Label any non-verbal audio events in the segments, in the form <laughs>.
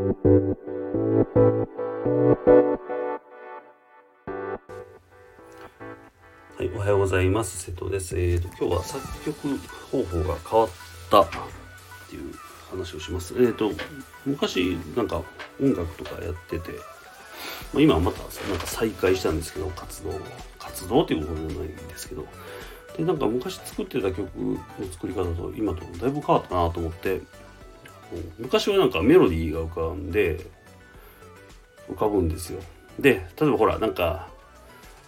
はい、おはようございます。瀬戸です。えーと、今日は作曲方法が変わったっていう話をします。えーと、昔なんか音楽とかやってて、まあ、今はまたなんか再開したんですけど、活動、活動っていうことじゃないんですけど、で、なんか昔作ってた曲の作り方と今とだいぶ変わったなと思って、昔はなんかメロディーが浮かんで、浮かぶんですよ。で、例えばほら、なんか、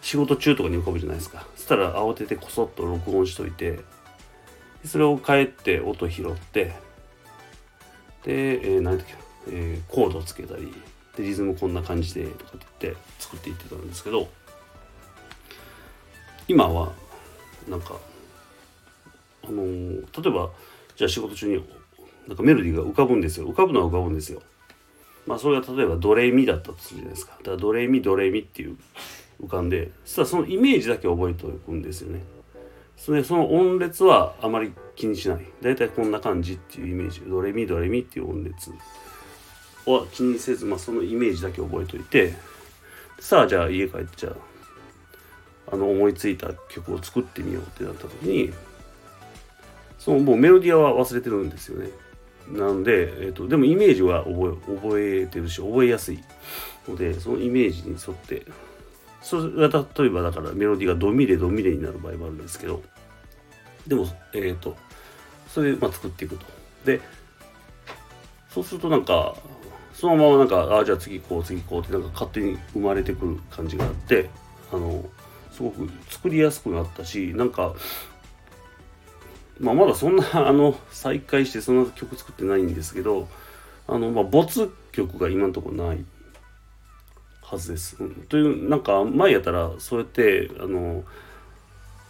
仕事中とかに浮かぶじゃないですか。そしたら慌ててこそっと録音しといて、それを帰って音拾って、で、えー、何だっけ、えー、コードつけたり、で、リズムこんな感じでとかって言って作っていってたんですけど、今は、なんか、あのー、例えば、じゃあ仕事中になんかメロディーが浮かぶんですよ。浮かぶのは浮かぶんですよ。まあそれが例えばドレミだったとするじゃないですか。だからドレミドレミっていう浮かんでそしそのイメージだけ覚えておくんですよね。それその音列はあまり気にしない。だいたいこんな感じっていうイメージ。ドレミドレミっていう音列は気にせず、まあ、そのイメージだけ覚えておいてさあじゃあ家帰ってじゃああの思いついた曲を作ってみようってなった時にそのもうメロディアは忘れてるんですよね。なんで、えーと、でもイメージは覚え覚えてるし覚えやすい。のでそのイメージに沿って。それが例えばだからメロディーがドミレドミレになる場合もあるんですけど。でもえっ、ー、とそれでまあ作っていくと。でそうするとなんかそのままなんかあじゃあ次こう次こうってなんか勝手に生まれてくる感じがあって。あのすごく作りやすくなったしなんかまあ、まだそんな <laughs> あの再開してそんな曲作ってないんですけどあの、まあ、没曲が今のところないはずです。というなんか前やったらそうやってあの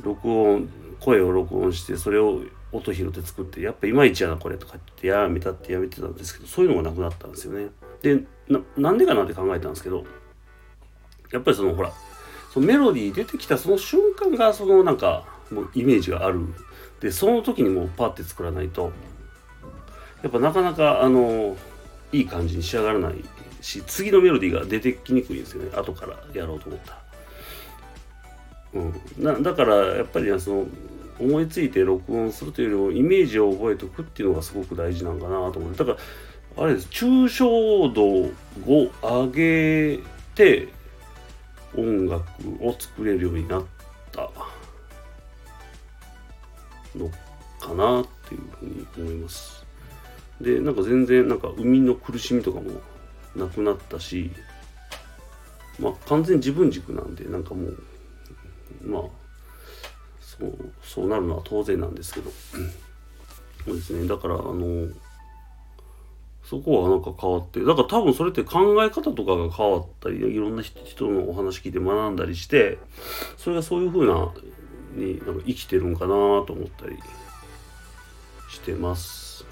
録音声を録音してそれを音拾って作ってやっぱいまいちやなこれとかってやめたってやめてたんですけどそういうのがなくなったんですよね。でなんでかなって考えたんですけどやっぱりそのほらそのメロディー出てきたその瞬間がそのなんかもうイメージがある。でその時にもうパッて作らないとやっぱなかなかあのいい感じに仕上がらないし次のメロディーが出てきにくいんですよね。後からやろうと思ったら、うん、だからやっぱりその思いついて録音するというよりもイメージを覚えておくっていうのがすごく大事なんかなと思ってだからあれです。抽象度を上げて音楽を作れるようになった。のかなっていうふうに思います。でなんか全然なんか生みの苦しみとかもなくなったしまあ完全自分軸なんでなんかもうまあそうそうなるのは当然なんですけどそうですねだからあのそこはなんか変わってだから多分それって考え方とかが変わったりいろんな人のお話聞いて学んだりしてそれがそういうふうなになんか生きてるんかなと思ったりしてます。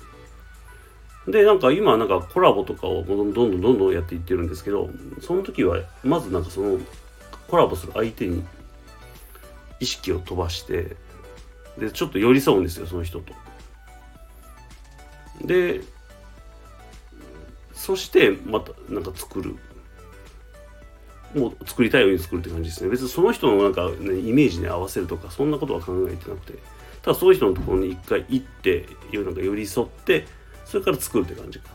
でなんか今なんかコラボとかをどんどんどんどんやっていってるんですけどその時はまずなんかそのコラボする相手に意識を飛ばしてでちょっと寄り添うんですよその人と。でそしてまたなんか作るもう作りたいように作るって感じですね。別にその人のなんか、ね、イメージに合わせるとかそんなことは考えてなくて。ただそういう人のところに一回行ってなんか寄り添ってそれから作るって感じか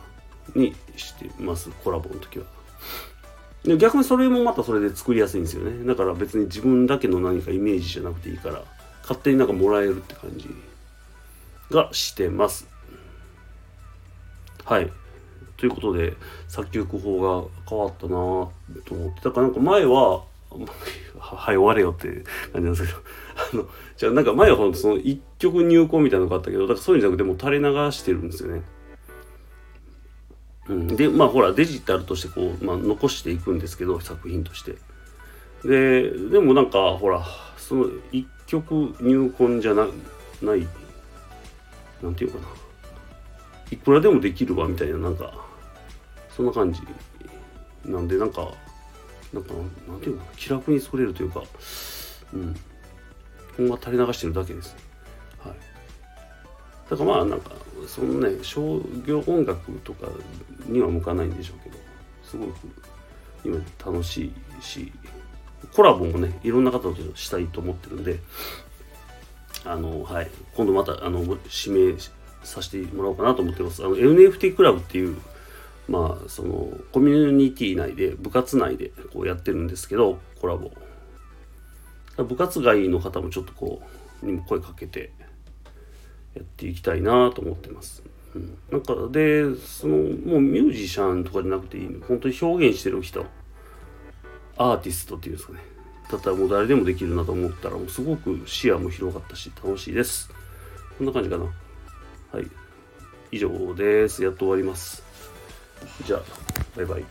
にしてます。コラボの時は。で逆にそれもまたそれで作りやすいんですよね。だから別に自分だけの何かイメージじゃなくていいから勝手になんかもらえるって感じがしてます。はい。ということで作曲法が変わったなと思ってだからなんか前は <laughs> はい終われよって感じなんですけど <laughs> あのじゃあなんか前はほんとその一曲入稿みたいなのがあったけどだからそういうんじゃなくてもう垂れ流してるんですよね。うん、でまあほらデジタルとしてこう、まあ、残していくんですけど作品として。ででもなんかほらその一曲入魂じゃなないなんていうかないくらでもできるわみたいななんかそんな感じ。なんでなんかなんかなんていうか気楽に作れるというかうん。ほんま垂れ流してるだけです。はい。だからまあなんかそのね商業音楽とかには向かないんでしょうけどすごく今楽しいしコラボもねいろんな方としたいと思ってるんであのはい。今度またあの指名させてもらおうかなと思ってます。あの NFT クラブっていうまあそのコミュニティ内で部活内でこうやってるんですけどコラボ。部活外の方もちょっとこうにも声かけてやっていきたいなと思ってます。うん、なんかでそのもうミュージシャンとかじゃなくていい本当に表現してる人。アーティストっていうんですかね。だったらもう誰でもできるなと思ったらもうすごく視野も広がったし楽しいです。こんな感じかな。はい。以上です。やっと終わります。じゃあバイバイ。